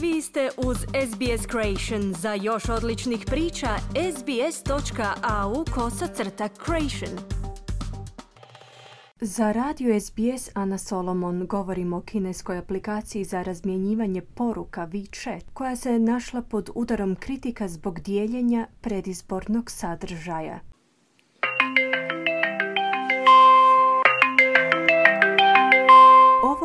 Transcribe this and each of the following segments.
Vi ste uz SBS Creation. Za još odličnih priča, sbs.au kosacrta creation. Za radio SBS Ana Solomon govorimo o kineskoj aplikaciji za razmjenjivanje poruka WeChat, koja se našla pod udarom kritika zbog dijeljenja predizbornog sadržaja.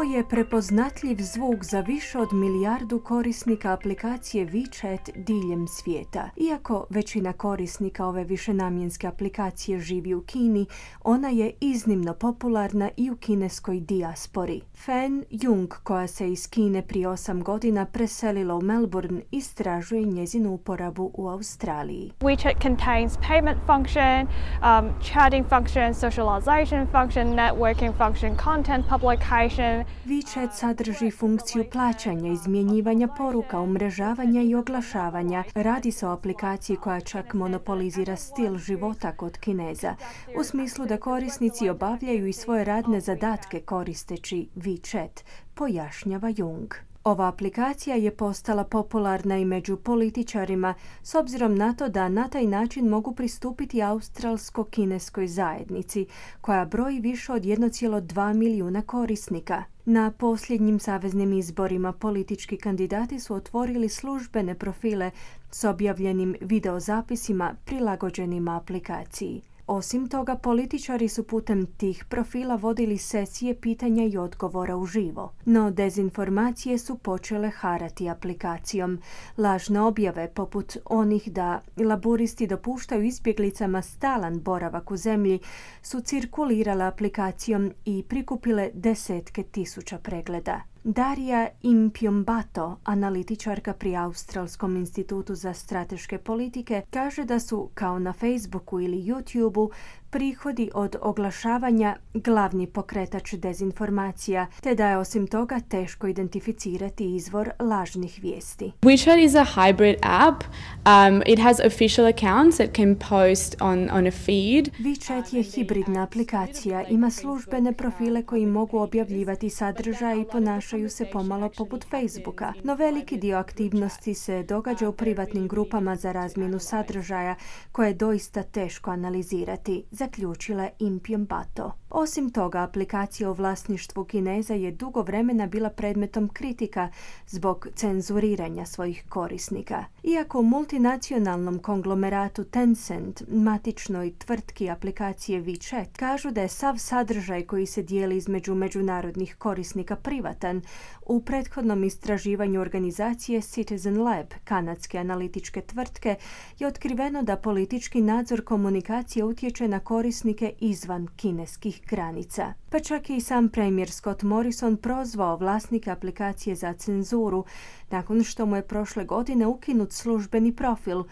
Je prepoznatljiv zvuk za više od milijardu korisnika aplikacije WeChat diljem svijeta. Iako većina korisnika ove višenamjenske aplikacije živi u Kini, ona je iznimno popularna i u kineskoj dijaspori. Fan Jung, koja se iz Kine prije osam godina preselila u Melbourne, istražuje njezinu uporabu u Australiji. WeChat contains payment function, um, chatting function, socialization function, networking function, content publication, WeChat sadrži funkciju plaćanja, izmjenjivanja poruka, umrežavanja i oglašavanja. Radi se o aplikaciji koja čak monopolizira stil života kod Kineza, u smislu da korisnici obavljaju i svoje radne zadatke koristeći WeChat, pojašnjava Jung. Ova aplikacija je postala popularna i među političarima s obzirom na to da na taj način mogu pristupiti australsko-kineskoj zajednici koja broji više od 1,2 milijuna korisnika. Na posljednjim saveznim izborima politički kandidati su otvorili službene profile s objavljenim videozapisima prilagođenima aplikaciji. Osim toga, političari su putem tih profila vodili sesije pitanja i odgovora uživo. No, dezinformacije su počele harati aplikacijom. Lažne objave, poput onih da laburisti dopuštaju izbjeglicama stalan boravak u zemlji, su cirkulirale aplikacijom i prikupile desetke tisuća pregleda. Darija Impiombato, analitičarka pri Australskom institutu za strateške politike, kaže da su, kao na Facebooku ili YouTubeu, prihodi od oglašavanja glavni pokretač dezinformacija, te da je osim toga teško identificirati izvor lažnih vijesti. WeChat is a hybrid app. Um, it has official accounts that can post on, on a feed. WeChat je hibridna aplikacija, ima službene profile koji mogu objavljivati sadržaj i ponašaju se pomalo poput Facebooka. No veliki dio aktivnosti se događa u privatnim grupama za razmjenu sadržaja koje je doista teško analizirati zaključila Impium Bato. Osim toga, aplikacija u vlasništvu Kineza je dugo vremena bila predmetom kritika zbog cenzuriranja svojih korisnika. Iako u multinacionalnom konglomeratu Tencent, matičnoj tvrtki aplikacije WeChat, kažu da je sav sadržaj koji se dijeli između međunarodnih korisnika privatan, u prethodnom istraživanju organizacije Citizen Lab, kanadske analitičke tvrtke, je otkriveno da politički nadzor komunikacije utječe na korisnike izvan kineskih granica. Pa čak i sam premijer Scott Morrison prozvao vlasnike aplikacije za cenzuru nakon što mu je prošle godine ukinut službeni profil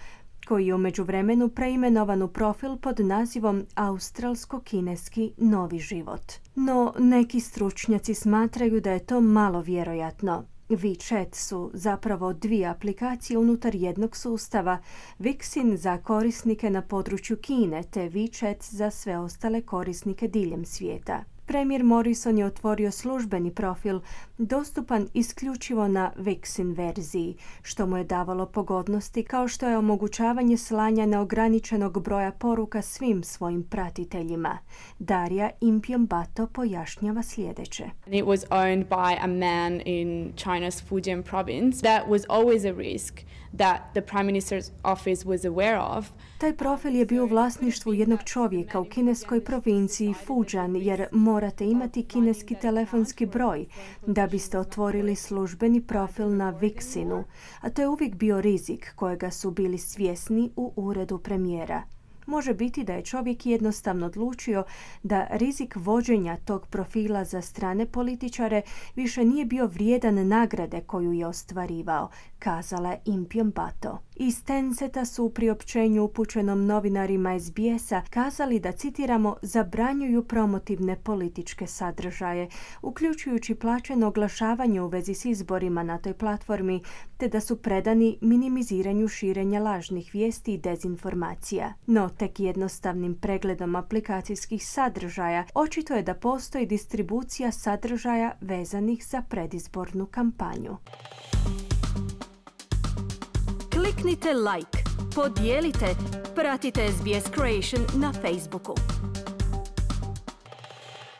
koji je u međuvremenu preimenovan u profil pod nazivom Australsko-kineski novi život. No, neki stručnjaci smatraju da je to malo vjerojatno. WeChat su zapravo dvije aplikacije unutar jednog sustava, Vixin za korisnike na području Kine te WeChat za sve ostale korisnike diljem svijeta. Premijer Morrison je otvorio službeni profil dostupan isključivo na Vixin verziji, što mu je davalo pogodnosti kao što je omogućavanje slanja neograničenog broja poruka svim svojim pratiteljima. Darija Bato pojašnjava sljedeće. It was owned by a man in China's Fujian province. That was always a risk that the prime minister's office was aware of. Taj profil je bio u vlasništvu jednog čovjeka u kineskoj provinciji Fujian jer morate imati kineski telefonski broj da biste otvorili službeni profil na Vixinu, a to je uvijek bio rizik kojega su bili svjesni u uredu premijera. Može biti da je čovjek jednostavno odlučio da rizik vođenja tog profila za strane političare više nije bio vrijedan nagrade koju je ostvarivao, kazala Impion Bato. Iz Tenceta su u priopćenju upućenom novinarima SBS-a kazali da, citiramo, zabranjuju promotivne političke sadržaje, uključujući plaćeno oglašavanje u vezi s izborima na toj platformi, te da su predani minimiziranju širenja lažnih vijesti i dezinformacija. No, Tek jednostavnim pregledom aplikacijskih sadržaja očito je da postoji distribucija sadržaja vezanih za predizbornu kampanju. Kliknite like, podijelite, pratite SBS Creation na Facebooku.